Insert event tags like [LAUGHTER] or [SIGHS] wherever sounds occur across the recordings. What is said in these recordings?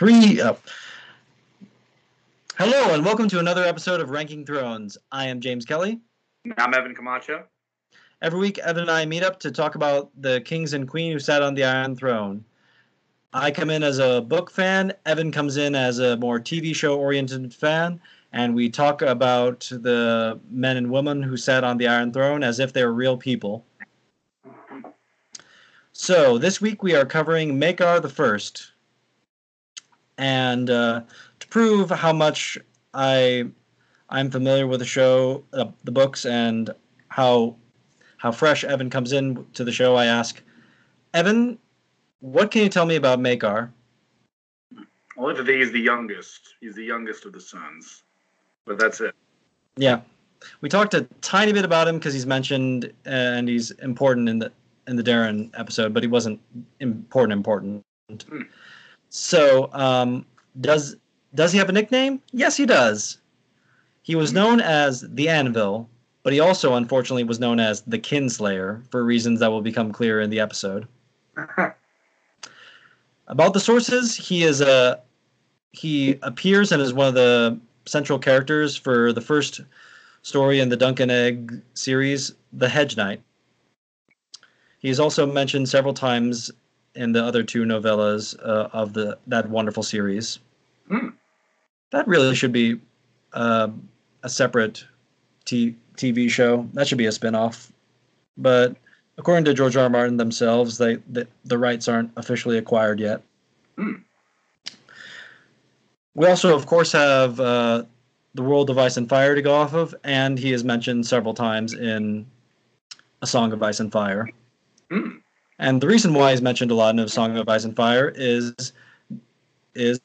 Three up. Hello and welcome to another episode of Ranking Thrones. I am James Kelly. I'm Evan Camacho. Every week, Evan and I meet up to talk about the kings and queen who sat on the Iron Throne. I come in as a book fan. Evan comes in as a more TV show oriented fan, and we talk about the men and women who sat on the Iron Throne as if they were real people. So this week we are covering Maekar the First, and uh, to prove how much I I'm familiar with the show, uh, the books, and how how fresh Evan comes in to the show, I ask Evan, what can you tell me about Maekar? Well, that he's the youngest. He's the youngest of the sons, but that's it. Yeah, we talked a tiny bit about him because he's mentioned and he's important in the in the Daeron episode, but he wasn't important. Important. Hmm. So, um, does does he have a nickname? Yes, he does. He was known as the Anvil, but he also, unfortunately, was known as the Kinslayer for reasons that will become clear in the episode. [LAUGHS] About the sources, he is a he appears and is one of the central characters for the first story in the Dunk and Egg series, The Hedge Knight. He is also mentioned several times in the other two novellas uh, of the that wonderful series. Hmm. That really should be uh, a separate t- TV show. That should be a spin-off. But according to George R. R. Martin themselves, they the, the rights aren't officially acquired yet. Hmm. We also, of course, have uh, the World of Ice and Fire to go off of, and he is mentioned several times in A Song of Ice and Fire. Hmm. And the reason why he's mentioned a lot in A Song of Ice and Fire is is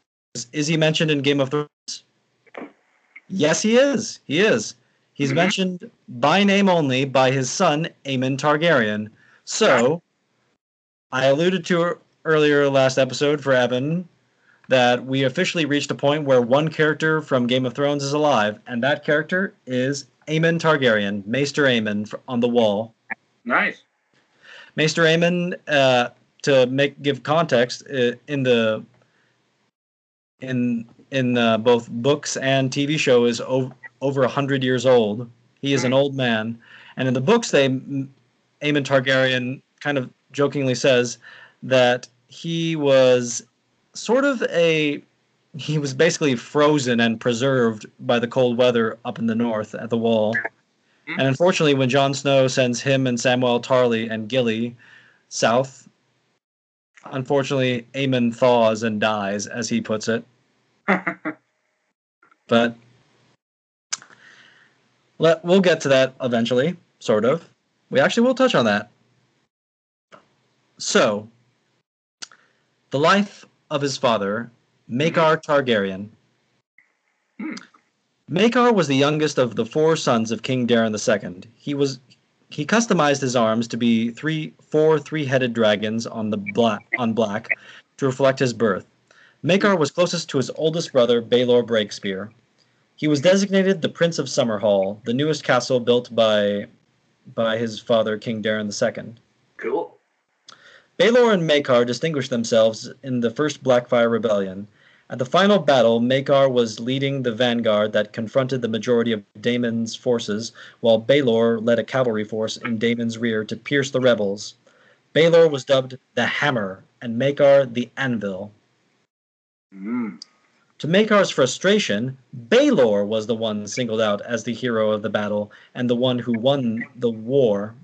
is he mentioned in Game of Thrones? Yes, he is. He is. He's Mhm. mentioned by name only by his son, Aemon Targaryen. So, I alluded to earlier last episode for Evan that we officially reached a point where one character from Game of Thrones is alive, and that character is Aemon Targaryen, Maester Aemon on the wall. Nice. Maester Aemon, uh, to make give context, uh, in the in in uh, both books and TV show is o- over a hundred years old. He is an old man, and in the books, they Aemon Targaryen kind of jokingly says that he was sort of a he was basically frozen and preserved by the cold weather up in the north at the wall. And unfortunately, when Jon Snow sends him and Samwell Tarly and Gilly south, unfortunately, Aemon thaws and dies, as he puts it. [LAUGHS] But let, we'll get to that eventually, sort of. We actually will touch on that. So, the life of his father, Maekar Targaryen. Hmm. Maekar was the youngest of the four sons of King Daeron II. He was he customized his arms to be three four three-headed dragons on the black on black to reflect his birth. Maekar was closest to his oldest brother, Baelor Breakspear. He was designated the Prince of Summerhall, the newest castle built by by his father, King Daeron II. cool. Baelor and Maekar distinguished themselves in the First Blackfyre Rebellion. At the final battle, Maekar was leading the vanguard that confronted the majority of Daemon's forces, while Baelor led a cavalry force in Daemon's rear to pierce the rebels. Baelor was dubbed the Hammer, and Maekar the Anvil. Mm. To Maekar's frustration, Baelor was the one singled out as the hero of the battle and the one who won the war.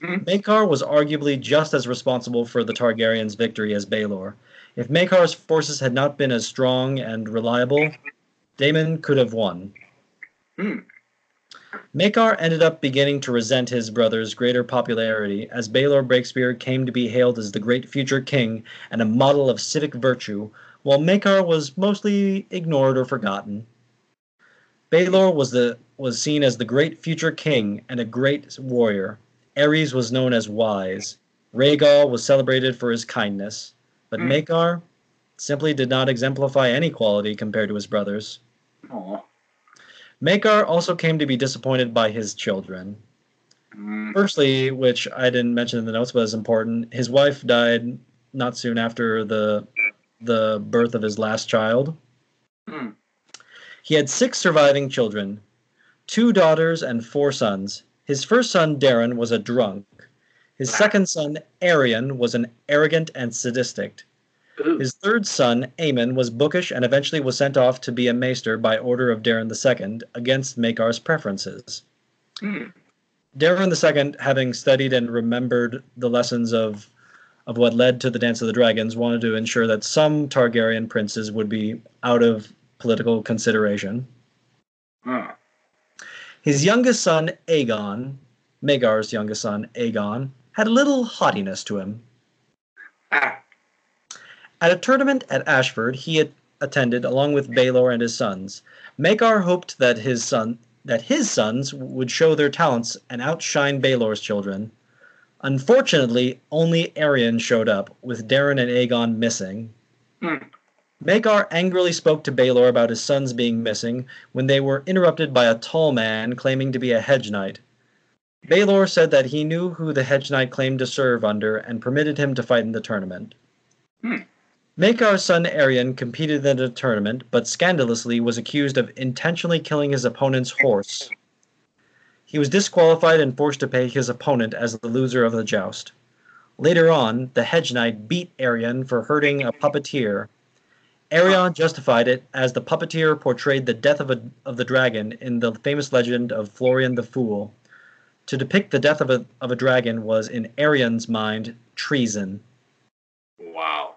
Hmm. Maekar was arguably just as responsible for the Targaryens' victory as Baelor. If Maekar's forces had not been as strong and reliable, Daemon could have won. Hmm. Maekar ended up beginning to resent his brother's greater popularity as Baelor Breakspear came to be hailed as the great future king and a model of civic virtue, while Maekar was mostly ignored or forgotten. Baelor was the was seen as the great future king and a great warrior. Aerys was known as wise. Rhaegel was celebrated for his kindness, but Hmm. Maekar simply did not exemplify any quality compared to his brothers. Aw. Maekar also came to be disappointed by his children. Mm. Firstly, which I didn't mention in the notes, but is important, his wife died not soon after the the birth of his last child. Hmm. He had six surviving children two daughters and four sons. His first son, Daeron, was a drunk. His second son, Aerion, was an arrogant and sadistic. His third son, Aemon, was bookish and eventually was sent off to be a maester by order of Daeron II against Maekar's preferences. Hmm. Daeron II, having studied and remembered the lessons of of what led to the Dance of the Dragons, wanted to ensure that some Targaryen princes would be out of political consideration. His youngest son, Aegon, Maekar's youngest son, Aegon, had a little haughtiness to him. Ah. At a tournament at Ashford, he had attended along with Baelor and his sons. Maekar hoped that his son that his sons would show their talents and outshine Baelor's children. Unfortunately, only Aerion showed up, with Daeron and Aegon missing. Hmm. Maekar angrily spoke to Baelor about his sons being missing when they were interrupted by a tall man claiming to be a hedge knight. Baelor said that he knew who the hedge knight claimed to serve under and permitted him to fight in the tournament. Hmm. Maekar's son Aerion competed in the tournament, but scandalously was accused of intentionally killing his opponent's horse. He was disqualified and forced to pay his opponent as the loser of the joust. Later on, the hedge knight beat Aerion for hurting a puppeteer. Aerion justified it as the puppeteer portrayed the death of, a, of the dragon in the famous legend of Florian the Fool. To depict the death of a, of a dragon was, in Aerion's mind, treason. Wow.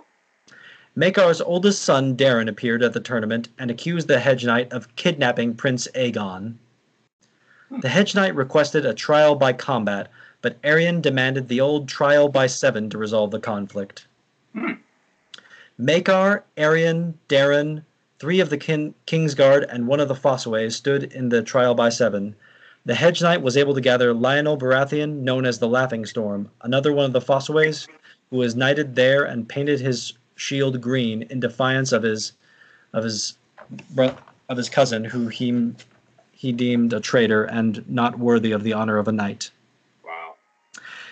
Maekar's oldest son, Daeron, appeared at the tournament and accused the hedge knight of kidnapping Prince Aegon. The hedge knight requested a trial by combat, but Aerion demanded the old trial by seven to resolve the conflict. Hmm. Maekar, Aerion, Daeron, three of the kin- Kingsguard, and one of the Fossoways stood in the trial by seven. The hedge knight was able to gather Lyonel Baratheon, known as the Laughing Storm, another one of the Fossoways, who was knighted there and painted his shield green in defiance of his of his of his cousin, who he he deemed a traitor and not worthy of the honor of a knight. Wow.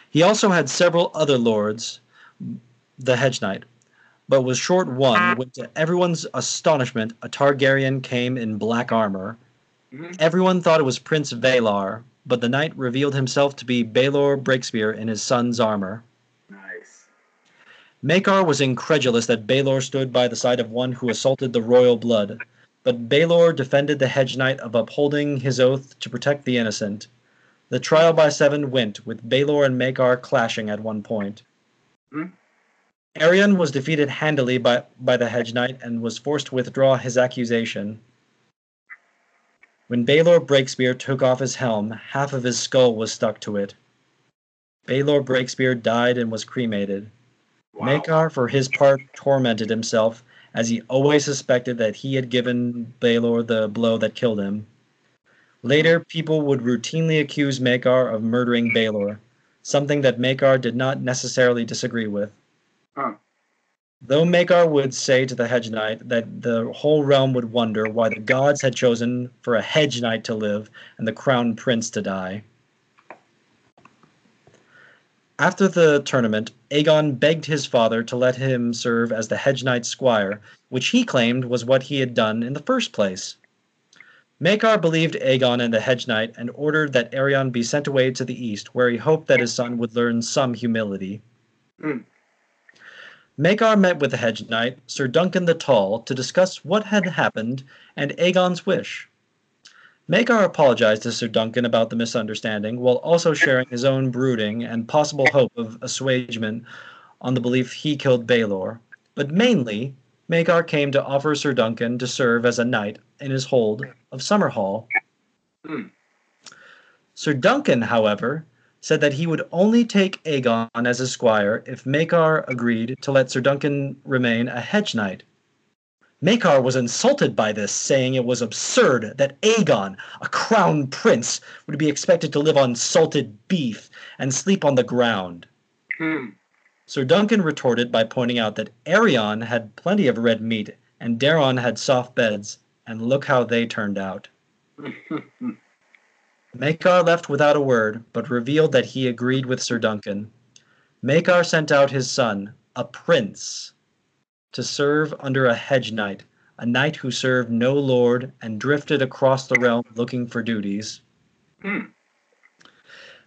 He also had several other lords, the Hedge Knight, but was short one when, to everyone's astonishment, a Targaryen came in black armor. Mhm. Everyone thought it was Prince Valarr, but the knight revealed himself to be Baelor Breakspear in his son's armor. Nice. Maekar was incredulous that Baelor stood by the side of one who assaulted the royal blood, but Baelor defended the Hedge Knight of upholding his oath to protect the innocent. The trial by seven went, with Baelor and Maekar clashing at one point. Hmm. Aerion was defeated handily by, by the Hedge Knight and was forced to withdraw his accusation. When Baelor Breakspear took off his helm, half of his skull was stuck to it. Baelor Breakspear died and was cremated. Wow. Maekar, for his part, tormented himself, as he always suspected that he had given Baelor the blow that killed him. Later, people would routinely accuse Maekar of murdering Baelor, something that Maekar did not necessarily disagree with. Huh. Though Maekar would say to the Hedge Knight that the whole realm would wonder why the gods had chosen for a Hedge Knight to live and the Crown Prince to die. After the tournament, Aegon begged his father to let him serve as the Hedge Knight's squire, which he claimed was what he had done in the first place. Maekar believed Aegon and the Hedge Knight and ordered that Aerion be sent away to the east, where he hoped that his son would learn some humility. Hmm. Maekar met with the Hedge Knight, Sir Duncan the Tall, to discuss what had happened and Aegon's wish. Maekar apologized to Sir Duncan about the misunderstanding, while also sharing his own brooding and possible hope of assuagement on the belief he killed Baelor. But mainly, Maekar came to offer Sir Duncan to serve as a knight in his hold of Summerhall. Hmm. Sir Duncan, however, said that he would only take Aegon as his squire if Maekar agreed to let Sir Duncan remain a hedge knight. Maekar was insulted by this, saying it was absurd that Aegon, a crown prince, would be expected to live on salted beef and sleep on the ground. Hmm. Sir Duncan retorted by pointing out that Aerion had plenty of red meat and Daeron had soft beds, and look how they turned out. [LAUGHS] Maekar left without a word, but revealed that he agreed with Sir Duncan. Maekar sent out his son, a prince. to serve under a hedge knight, a knight who served no lord and drifted across the realm looking for duties. Hmm.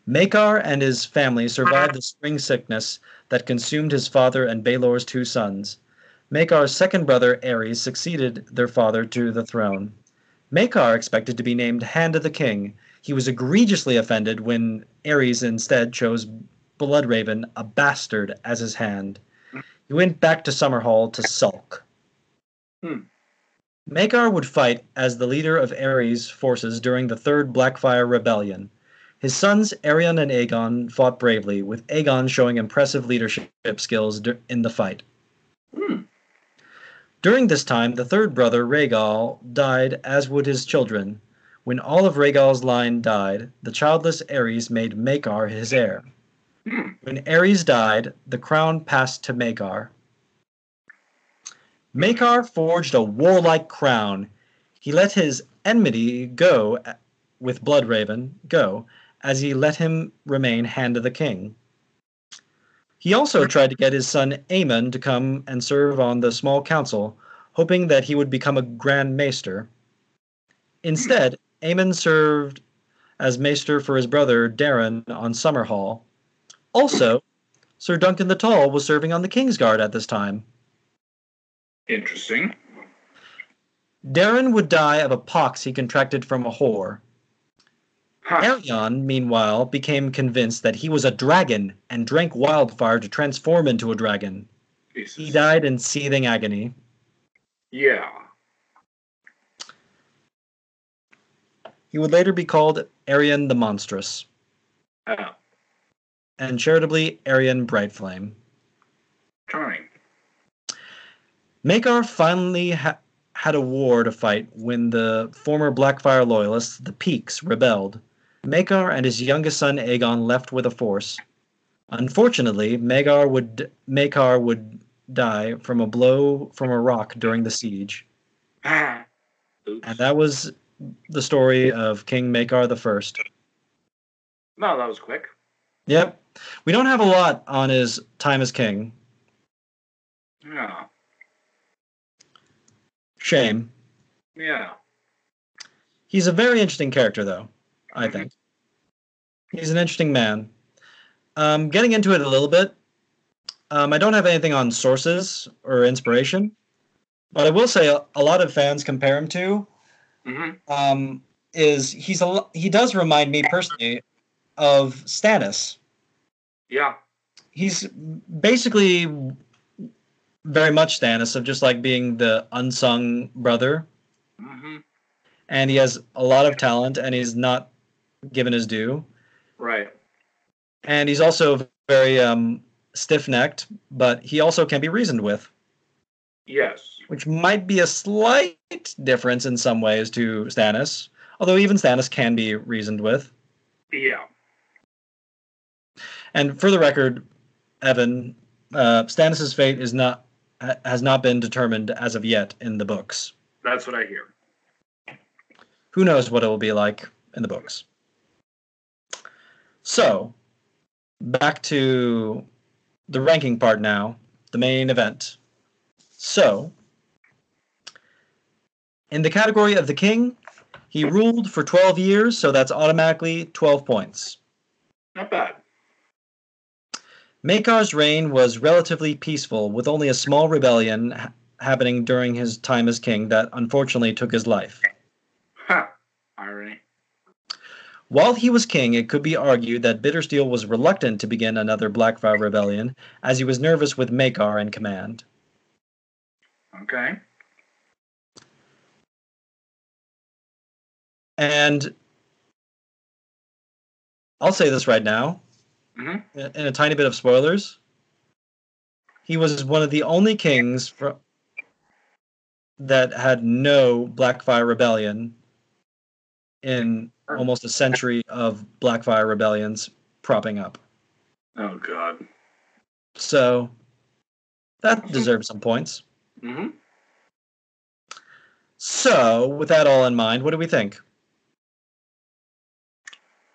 Maekar and his family survived the spring sickness that consumed his father and Baelor's two sons. Maekar's second brother, Aerys, succeeded their father to the throne. Maekar expected to be named Hand of the King. He was egregiously offended when Aerys instead chose Bloodraven, a bastard, as his hand. He went back to Summerhall to sulk. Hmm. Maekar would fight as the leader of Aerys' forces during the Third Blackfyre Rebellion. His sons Aerion and Aegon fought bravely, with Aegon showing impressive leadership skills in the fight. Hmm. During this time, the third brother, Rhaegel, died, as would his children. When all of Rhaegel's line died, the childless Aerys made Maekar his heir. Hmm. When Aerys died, the crown passed to Maekar. Maekar forged a warlike crown. He let his enmity go with Bloodraven go, as he let him remain Hand of the King. He also tried to get his son Aemon to come and serve on the small council, hoping that he would become a Grand Maester. Instead, Aemon served as Maester for his brother Daeron on Summerhall. Also, Sir Duncan the Tall was serving on the Kingsguard at this time. Interesting. Darren would die of a pox he contracted from a whore. Huh. Aerion, meanwhile, became convinced that he was a dragon and drank wildfire to transform into a dragon. Jesus. He died in seething agony. Yeah. He would later be called Aerion the Monstrous, Oh, and charitably Aerion Brightflame. charming. Maekar finally ha- had a war to fight when the former Blackfyre loyalists, the Peakes, rebelled. Maekar and his youngest son Aegon left with a force. Unfortunately, Maekar would Maekar would die from a blow from a rock during the siege, Ah. And that was the story of King Maekar the First. No, that was quick. Yep, we don't have a lot on his time as king. Yeah. Shame. Yeah. He's a very interesting character, though. I Mhm. think he's an interesting man. Um, getting into it a little bit, um, I don't have anything on sources or inspiration, but I will say a, a lot of fans compare him to. Hmm Um, is he's a he does remind me personally of Stannis. Yeah. He's basically very much Stannis of just like being the unsung brother, hmm and he has a lot of talent, and he's not given his due. Right. and he's also very um, stiff-necked, but he also can be reasoned with, Yes. Which might be a slight difference in some ways to Stannis. Although even Stannis can be reasoned with. Yeah. And for the record, Evan, uh, Stannis's fate is not ha- has not been determined as of yet in the books. That's what I hear. Who knows what it will be like in the books? So, back to the ranking part now, the main event. So, in the category of the king, he ruled for 12 years, so that's automatically 12 points. Not bad. Maekar's reign was relatively peaceful, with only a small rebellion ha- happening during his time as king that unfortunately took his life. Ha. Irony. While he was king, it could be argued that Bittersteel was reluctant to begin another Blackfyre rebellion, as he was nervous with Maekar in command. Okay. And I'll say this right now, hmm in a tiny bit of spoilers. He was one of the only kings that had no Blackfyre rebellion in almost a century of Blackfyre rebellions propping up. Oh God. So that deserves some points. hmm So, with that all in mind, what do we think?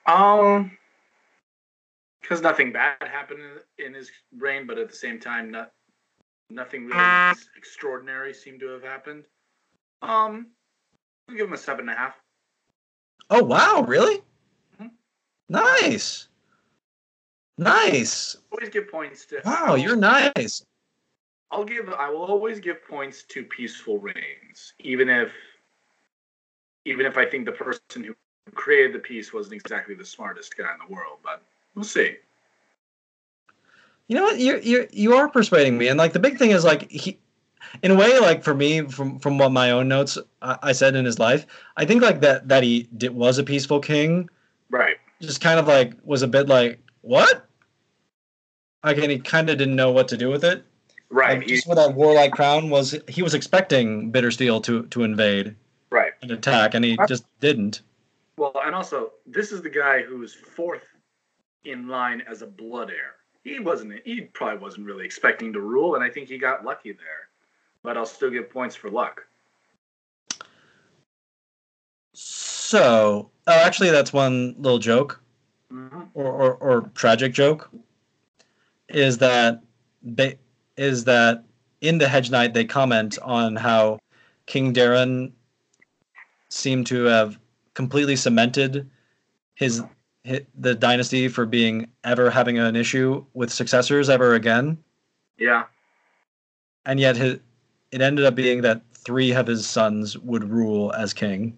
Um. Because nothing bad happened in, his reign, but at the same time, not Nothing really extraordinary seemed to have happened. Um, I'll give him a seven and a half. Oh wow, really? Mhm. Nice. Nice. Always give points to. Wow, you're nice. I'll give. I will always give points to Peaceful Reigns, even if, even if I think the person who created the piece wasn't exactly the smartest guy in the world. But we'll see. You know what? You you you are persuading me, and like the big thing is like he, in a way, like for me, from from what my own notes I, I said in his life, I think like that that he did, was a peaceful king, Right. just kind of like was a bit like what, like and he kind of didn't know what to do with it. Right. Like, He, just with that warlike crown was he was expecting Bittersteel to to invade right. and attack, and he just didn't. Well, and also, this is the guy who's fourth in line as a blood heir. He wasn't. He probably wasn't really expecting to rule, and I think he got lucky there. But I'll still give points for luck. So, oh, actually, that's one little joke. Mm-hmm. or, or, or tragic joke is that they is that in the Hedge Knight they comment on how King Daeron seemed to have completely cemented his, hi the dynasty for being ever having an issue with successors ever again, Yeah. and yet his, it ended up being that three of his sons would rule as king.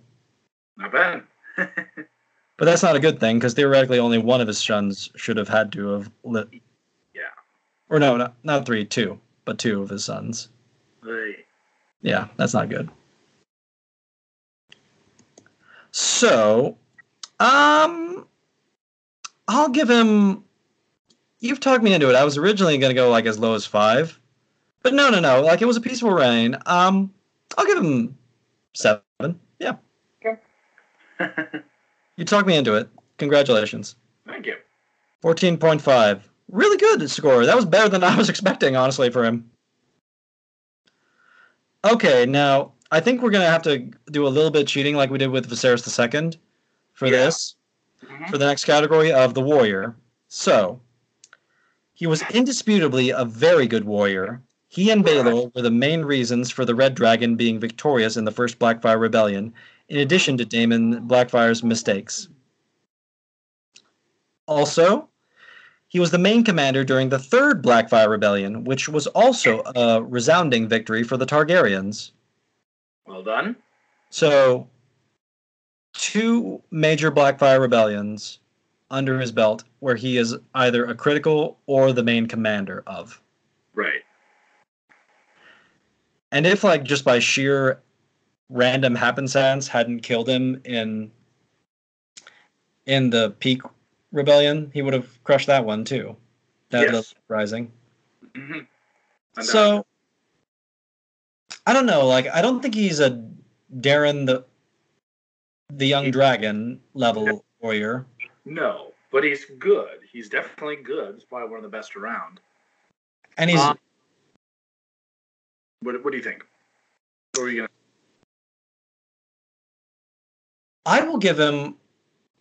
Not bad. [LAUGHS] But that's not a good thing because theoretically only one of his sons should have had to have lit. Yeah. Or no, not, not three, two, but two of his sons. Hey. Yeah, that's not good. So, um, I'll give him. You've talked me into it. I was originally going to go like as low as five, but no, no, no. Like it was a peaceful reign. Um, I'll give him seven. Yeah, [LAUGHS] you talked me into it. Congratulations. Thank you. 14.5. Really good score. That was better than I was [LAUGHS] expecting, honestly, for him. Okay, now I think we're going to have to do a little bit cheating like we did with Viserys II for Yeah. this, Mhm. for the next category of the warrior. So, he was indisputably a very good warrior. He and Baelor were the main reasons for the Red Dragon being victorious in the first Blackfyre Rebellion, in addition to Daemon Blackfyre's mistakes. Also, he was the main commander during the Third Blackfyre Rebellion, which was also a resounding victory for the Targaryens. Well done. So, two major Blackfyre rebellions under his belt where he is either a critical or the main commander of. Right. And if, like, just by sheer random happenstance hadn't killed him in in the peak rebellion, he would have crushed that one too. That Yes. rising. hmm So I don't know. Like I don't think he's a Daeron the the young dragon level warrior. no, but he's good. He's definitely good. He's probably one of the best around. And he's Um, What, what do you think? What are you gonna? I will give him.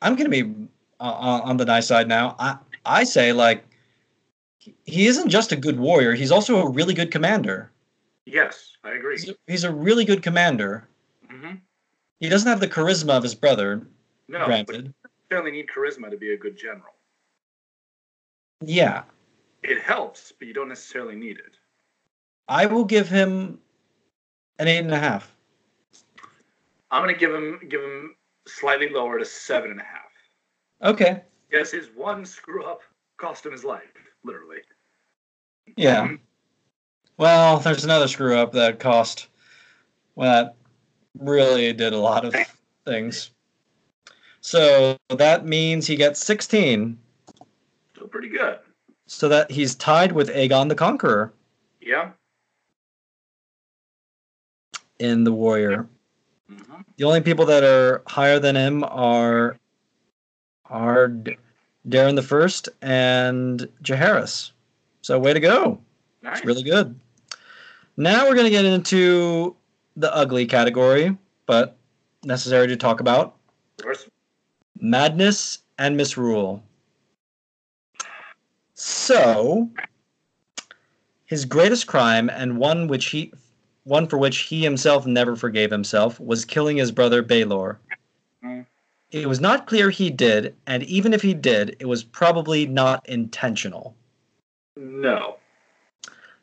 I'm going to be uh, on on the nice side now. I I say like he isn't just a good warrior. He's also a really good commander. Yes, I agree. He's a, he's a really good commander. hmm He doesn't have the charisma of his brother, No, but granted. you certainly need charisma to be a good general. Yeah, It helps, but you don't necessarily need it. I will give him an eight and a half. I'm gonna give him give him slightly lower to seven and a half. Okay. Yes, his one screw up cost him his life, literally. Yeah. Well, there's another screw up that cost. Well, that really did a lot of things. So that means he gets 16. Still pretty good. So that he's tied with Aegon the Conqueror Yeah. in the Warrior. hmm The only people that are higher than him are are D- Daeron the First and Jaehaerys. So way to go. Nice. It's really good. Now we're going to get into the ugly category, but necessary to talk about madness and misrule. So, His greatest crime, and one which he one for which he himself never forgave himself, was killing his brother Baelor. Mm. It was not clear he did, and even if he did, it was probably not intentional. No.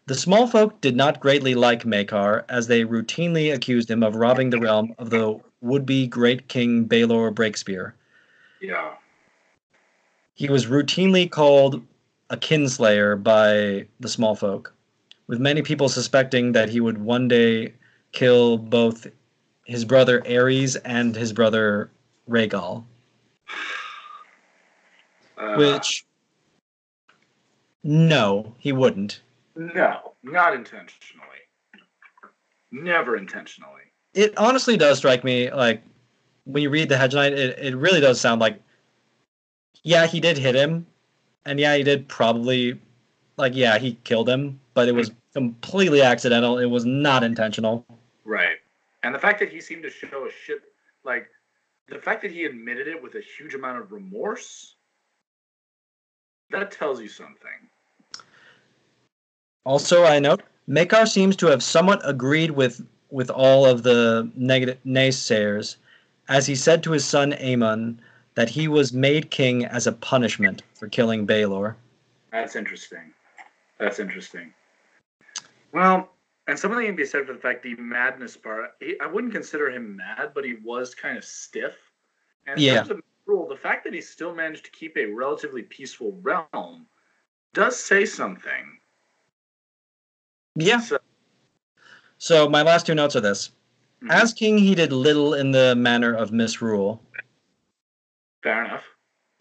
The small folk did not greatly like Maekar, as they routinely accused him of robbing the realm of the would-be great king Baelor Breakspear. Yeah. He was routinely called a kinslayer by the small folk, with many people suspecting that he would one day kill both his brother Aerys and his brother Rhaegel, [SIGHS] Uh, which no, he wouldn't. No, not intentionally. Never intentionally. It honestly does strike me like when you read the headline, it, it really does sound like yeah, he did hit him, and yeah, he did probably like yeah, he killed him, but it was completely accidental. It was not intentional. Right. And the fact that he seemed to show a shit like the fact that he admitted it with a huge amount of remorse that tells you something. Also, I note Maekar seems to have somewhat agreed with with all of the negative naysayers, as he said to his son Aemon that he was made king as a punishment for killing Baelor. That's interesting. That's interesting. Well, and something can be said for the fact the madness part. He, I wouldn't consider him mad, but he was kind of stiff. And in Yeah. terms of rule, the fact that he still managed to keep a relatively peaceful realm does say something. Yeah. So, So my last two notes are this: Mhm. as king, he did little in the manner of misrule. fair enough.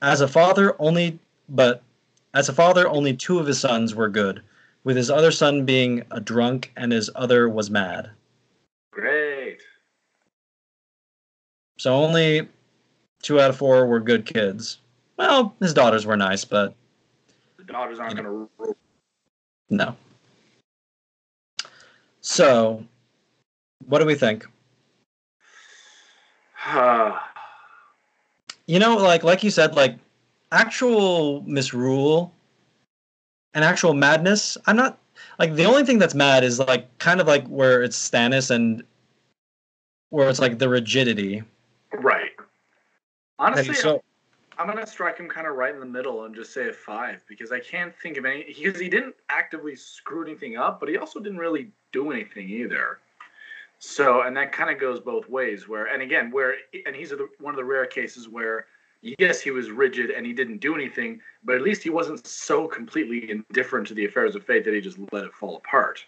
As a father, only but as a father, only two of his sons were good, with his other son being a drunk and his other was mad. Great. So only two out of four were good kids. Well, his daughters were nice, but The daughters aren't You to rule. no. So, what do we think? [SIGHS] You know, like like you said, like actual misrule and actual madness. I'm not like the only thing that's mad is like kind of like where it's Stannis and where it's like the rigidity. right. Honestly, so I'm gonna strike him kind of right in the middle and just say a five because I can't think of any because he didn't actively screw anything up, but he also didn't really do anything either. So, and that kind of goes both ways. Where, and again, where, and he's one of the rare cases where, yes, he was rigid and he didn't do anything, but at least he wasn't so completely indifferent to the affairs of fate that he just let it fall apart.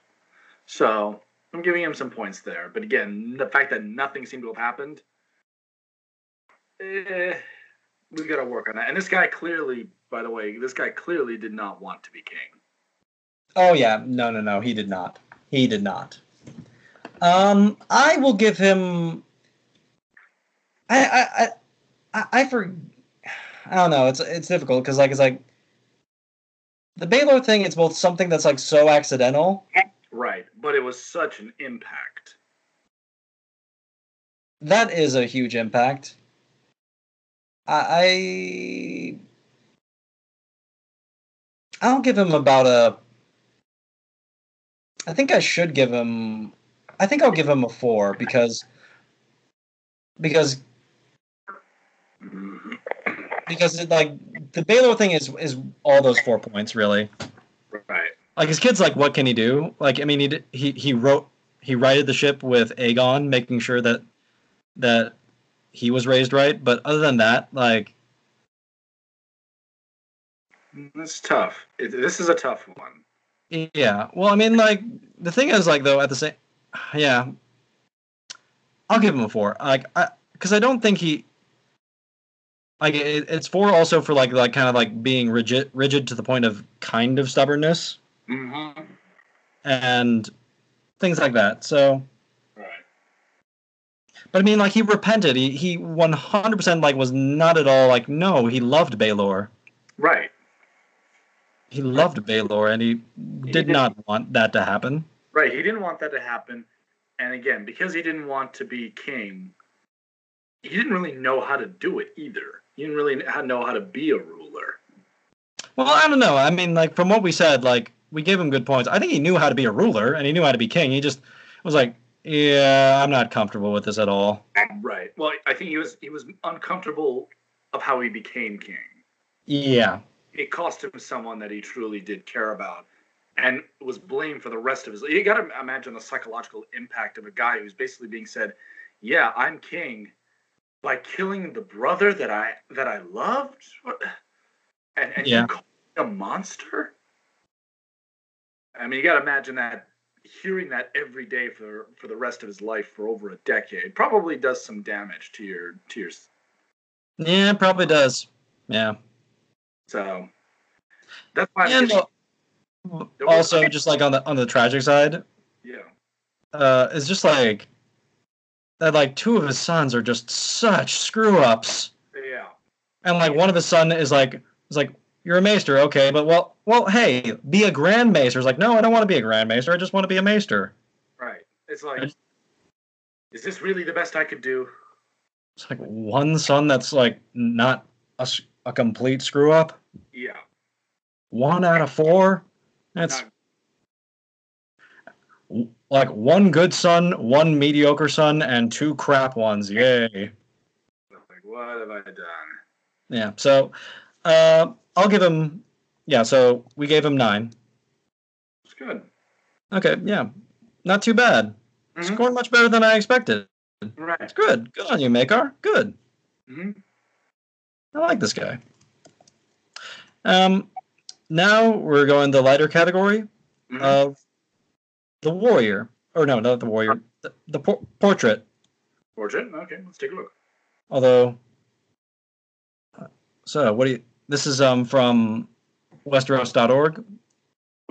So, I'm giving him some points there. But again, the fact that nothing seemed to have happened, eh, we got to work on that. And this guy clearly, by the way, this guy clearly did not want to be king. Oh yeah, no, no, no, he did not. He did not. Um, I will give him. I I I I, I for. I don't know. It's it's difficult because like it's like. The Baelor thing, it's both something that's like so accidental. Right, but it was such an impact. That is a huge impact. I I'll give him about a. I think I should give him. I think I'll give him a four because because because it, like the Baelor thing is is all those four points really. Right. Like his kid's like, what can he do? Like I mean, he he he wrote he righted the ship with Aegon, making sure that that he was raised right. But other than that, like It's tough. It, this is a tough one. yeah. Well, I mean, like the thing is, like though, at the same, yeah, I'll give him a four. Like I because I don't think he. Like it, it's four also for like like kind of like being rigid rigid to the point of kind of stubbornness Mm-hmm. and things like that. So. But I mean, like he repented. He he one hundred percent like was not at all like no. He loved Baelor. Right. He loved Baelor, and he did did. not want that to happen. Right. He didn't want that to happen. And again, because he didn't want to be king, he didn't really know how to do it either. He didn't really know how to be a ruler. Well, I don't know. I mean, like from what we said, like we gave him good points. I think he knew how to be a ruler and he knew how to be king. He just was like, yeah, I'm not comfortable with this at all. Right. Well, I think he was he was uncomfortable of how he became king. Yeah. It cost him someone that he truly did care about, and was blamed for the rest of his. life. You got to imagine the psychological impact of a guy who's basically being said, "Yeah, I'm king," by killing the brother that I that I loved, and and Yeah. you call me a monster. I mean, you got to imagine that hearing that every day for for the rest of his life for over a decade probably does some damage to your to your. Yeah, it probably does. Yeah. So that's why. And also, just like on the on the tragic side, yeah. uh, it's just like that. Like two of his sons are just such screw ups, Yeah. and like one of his son is like is like you're a maester, okay, but well, well, hey, be a grand maester. It's like no, I don't want to be a grand maester. I just want to be a maester. Right. It's like, I- is this really the best I could do? It's like one son that's like not a complete screw up. Yeah. One out of four. That's Not- like one good son, one mediocre son, and two crap ones. Yay. like, what have I done? Yeah. So uh, I'll give him. Yeah. So we gave him nine. It's good. Okay. Yeah. Not too bad. Mhm. Scored much better than I expected. Right. It's good. Good on you, Maekar. Good. hmm I like this guy. Um, now we're going the lighter category Mhm. of the warrior, or no, not the warrior, the, the por- portrait. Portrait. Okay, let's take a look. Although, uh, so what do you? This is um from Westeros.org.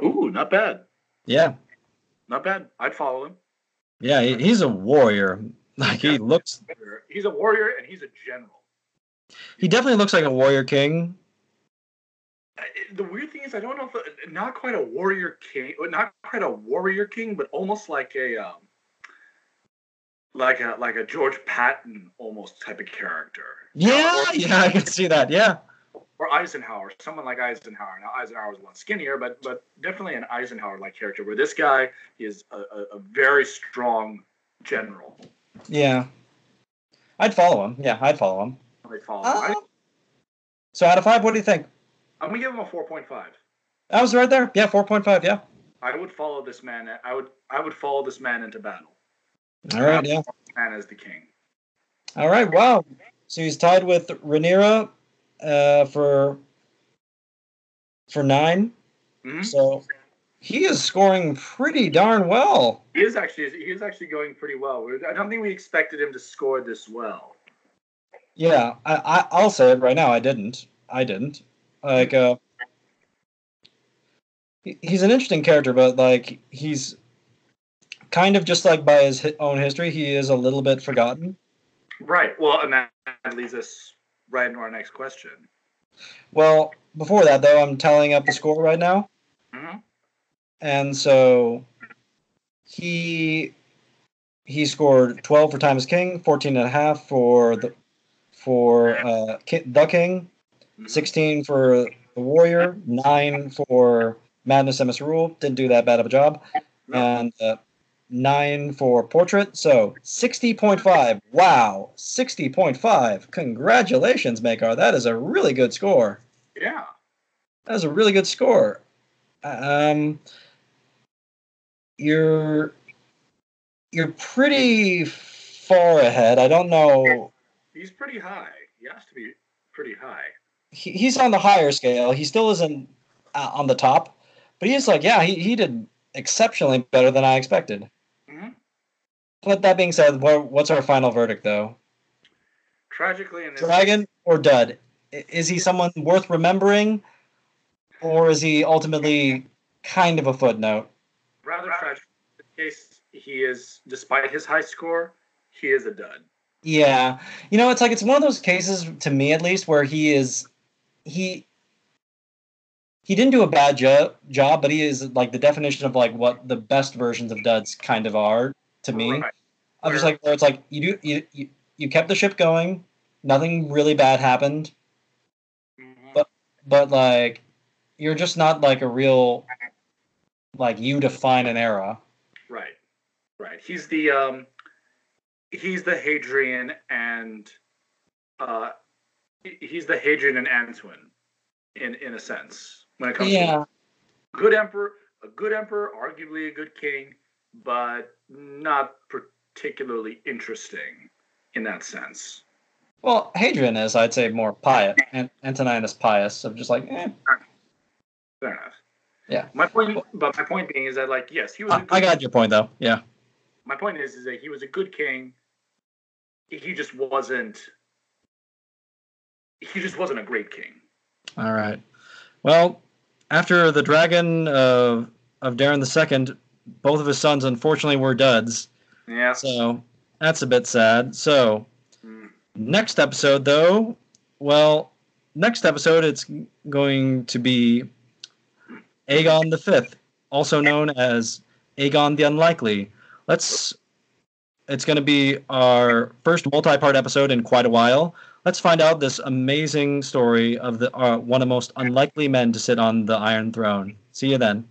Ooh, not bad. Yeah, Not bad. I'd follow him. yeah, he, he's a warrior. [LAUGHS] Like he looks, He's a warrior and he's a general. he definitely looks like a warrior king. The weird thing is, I don't know if not quite a warrior king, not quite a warrior king, but almost like a um, like a like a George Patton almost type of character. Yeah, Or- [LAUGHS] yeah, I can see that. Yeah, or Eisenhower, someone like Eisenhower. Now Eisenhower was a lot skinnier, but but definitely an Eisenhower-like character. Where this guy is a, a, a very strong general. yeah. I'd follow him. Yeah, I'd follow him. I'd follow him. Uh, so out of five, what do you think? I, I'm gonna give him a four point five. I was right there. Yeah, four point five. Yeah. I would follow this man. I would I would follow this man into battle. All right. Yeah. Man as the king. All right. Wow. So he's tied with Rhaenyra uh, for for 9 Mhm. So he is scoring pretty darn well. He is actually he is actually going pretty well. I don't think we expected him to score this well. Yeah, I, I I'll say it right now. I didn't. I didn't. Like, uh, he- he's an interesting character, but like he's kind of just like by his own history, he is a little bit forgotten. Right. Well, and that leads us right into our next question. Well, before that though, I'm tallying up the score right now. hmm and so he he scored 12 for Time as King, 14 and a half for the for uh, the King, 16 for the Warrior, nine for Madness and Misrule. Didn't do that bad of a job, and uh, nine for Portrait. So 60.5. Wow, 60.5. Congratulations, Maekar. That is a really good score. Yeah. That is a really good score. Um, you're you're pretty far ahead. I don't know. He's pretty high. He has to be pretty high. He, he's on the higher scale. He still isn't uh, on the top, but he's like, yeah, he, he did exceptionally better than I expected. hmm But that being said, what's our final verdict though? Tragically, in this Dragon or Dud? Is he someone worth remembering, or is he ultimately kind of a footnote? rather tragic in this case, he is, despite his high score, he is a dud. Yeah. You know, it's like it's one of those cases to me at least where he is he he didn't do a bad jo- job, but he is like the definition of like what the best versions of duds kind of are to me. Right. I'm just like where it's like you do you, you you kept the ship going, nothing really bad happened, Mhm. But- but like you're just not like a real like you define an era. Right, right. He's the um, he's the Hadrian and uh, he's the Hadrian and Antoine, in in a sense when it comes Yeah. to good emperor, a good emperor, arguably a good king, but not particularly interesting in that sense. Well, Hadrian is, I'd say, more pious, and Antoninus Pius, of just like, eh. Fair enough. Yeah. My point, but my point being is that like yes, he was. a I, good I got your point though. Yeah. my point is, is that he was a good king. He just wasn't. He just wasn't a great king. All right. Well, after the dragon of of Daeron II, both of his sons unfortunately were duds. Yeah. So that's a bit sad. So Mm. next episode, though, well, next episode it's going to be Aegon the Fifth, also known as Aegon the Unlikely. Let's. It's going to be our first multi-part episode in quite a while. Let's find out this amazing story of the uh, one of the most unlikely men to sit on the Iron Throne. See you then.